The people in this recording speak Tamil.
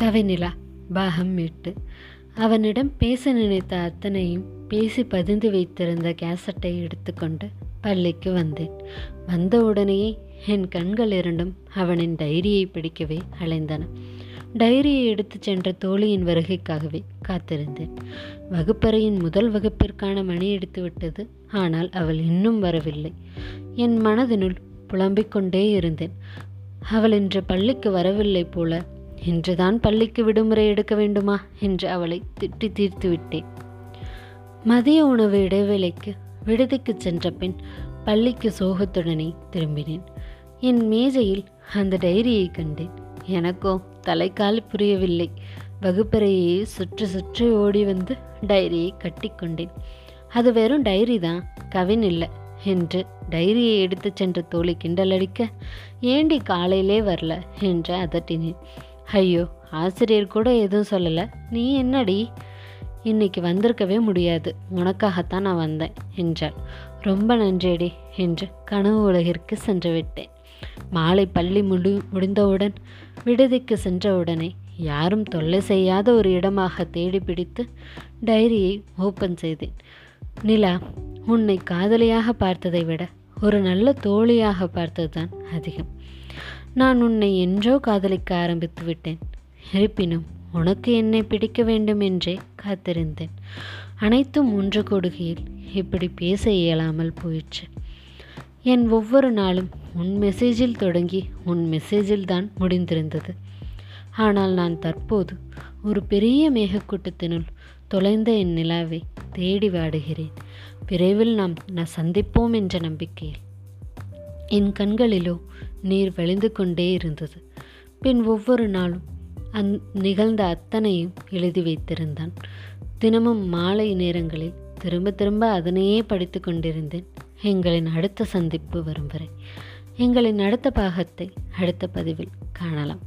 கவிநிலா பாகம் எட்டு. அவனிடம் பேச நினைத்த அத்தனையும் பேசி பதிந்து வைத்திருந்த கேசட்டை எடுத்துக்கொண்டு பள்ளிக்கு வந்தேன். வந்த உடனேயே என் கண்கள் இரண்டும் அவனின் டைரியை பிடிக்கவே அலைந்தன. டைரியை எடுத்துச் சென்ற தோழியின் வருகைக்காகவே காத்திருந்தேன். வகுப்பறையின் முதல் வகுப்பிற்கான மணி எடுத்து விட்டது ஆனால் அவள் இன்னும் வரவில்லை. என் மனதினுள் புலம்பிக் கொண்டே இருந்தேன். அவள் இன்று பள்ளிக்கு வரவில்லை போல இன்றுதான் பள்ளிக்கு விடுமுறை எடுக்க வேண்டுமா? என்று அவளை திட்டி தீர்த்து விட்டேன். மதிய உணவு இடைவேளைக்கு விடுதிக்கு சென்ற பின் பள்ளிக்கு சோகத்துடனே திரும்பினேன். என் மேஜையில் அந்த டைரியை கண்டேன். எனக்கோ தலைக்கால் புரியவில்லை. வகுப்பறையே சுற்று சுற்றி ஓடி வந்து டைரியை கட்டிக்கொண்டேன் அது வெறும் டைரி தான் கவின் இல்லை என்று டைரியை எடுத்து சென்ற தோழி கிண்டலடிக்க ஏண்டி காலையிலே வரல? என்று அதட்டினேன். ஐயோ ஆசிரியர் கூட எதுவும் சொல்லலை. நீ என்னடி? இன்னைக்கு வந்திருக்கவே முடியாது. உனக்காகத்தான் நான் வந்தேன் என்றாள். ரொம்ப நன்றியடி என்று கனவு உலகிற்கு சென்று விட்டேன். மாலை பள்ளி முடி முடிந்தவுடன் விடுதிக்கு சென்றவுடனே யாரும் தொல்லை செய்யாத ஒரு இடமாக தேடி பிடித்து டைரியை ஓப்பன் செய்தேன். நிலா உன்னை காதலியாக பார்த்ததை விட ஒரு நல்ல தோழியாக பார்த்ததுதான் அதிகம். நான் உன்னை என்றோ காதலிக்க ஆரம்பித்து விட்டேன். இருப்பினும் உனக்கு என்னை பிடிக்க வேண்டும் என்றே காத்திருந்தேன். அனைத்தும் ஒன்று கொடுகையில் இப்படி பேச இயலாமல் போயிற்று. என் ஒவ்வொரு நாளும் உன் மெசேஜில் தொடங்கி உன் மெசேஜில் தான் முடிந்திருந்தது. ஆனால் நான் தற்போது ஒரு பெரிய மேகக்கூட்டத்தினுள் தொலைந்த என் நிலாவை தேடி வாடுகிறேன். விரைவில் நாம் நான் சந்திப்போம் என்ற நம்பிக்கையில். என் கண்களிலோ நீர் வழிந்து கொண்டே இருந்தது. பின் ஒவ்வொரு நாளும் அந் நிகழ்ந்த அத்தனையும் எழுதி வைத்திருந்தான். தினமும் மாலை நேரங்களில் திரும்ப திரும்ப அதனையே படித்து கொண்டிருந்தேன். எங்களின் அடுத்த சந்திப்பு வரும் வரை. எங்களின் அடுத்த பாகத்தை அடுத்த பதிவில் காணலாம்.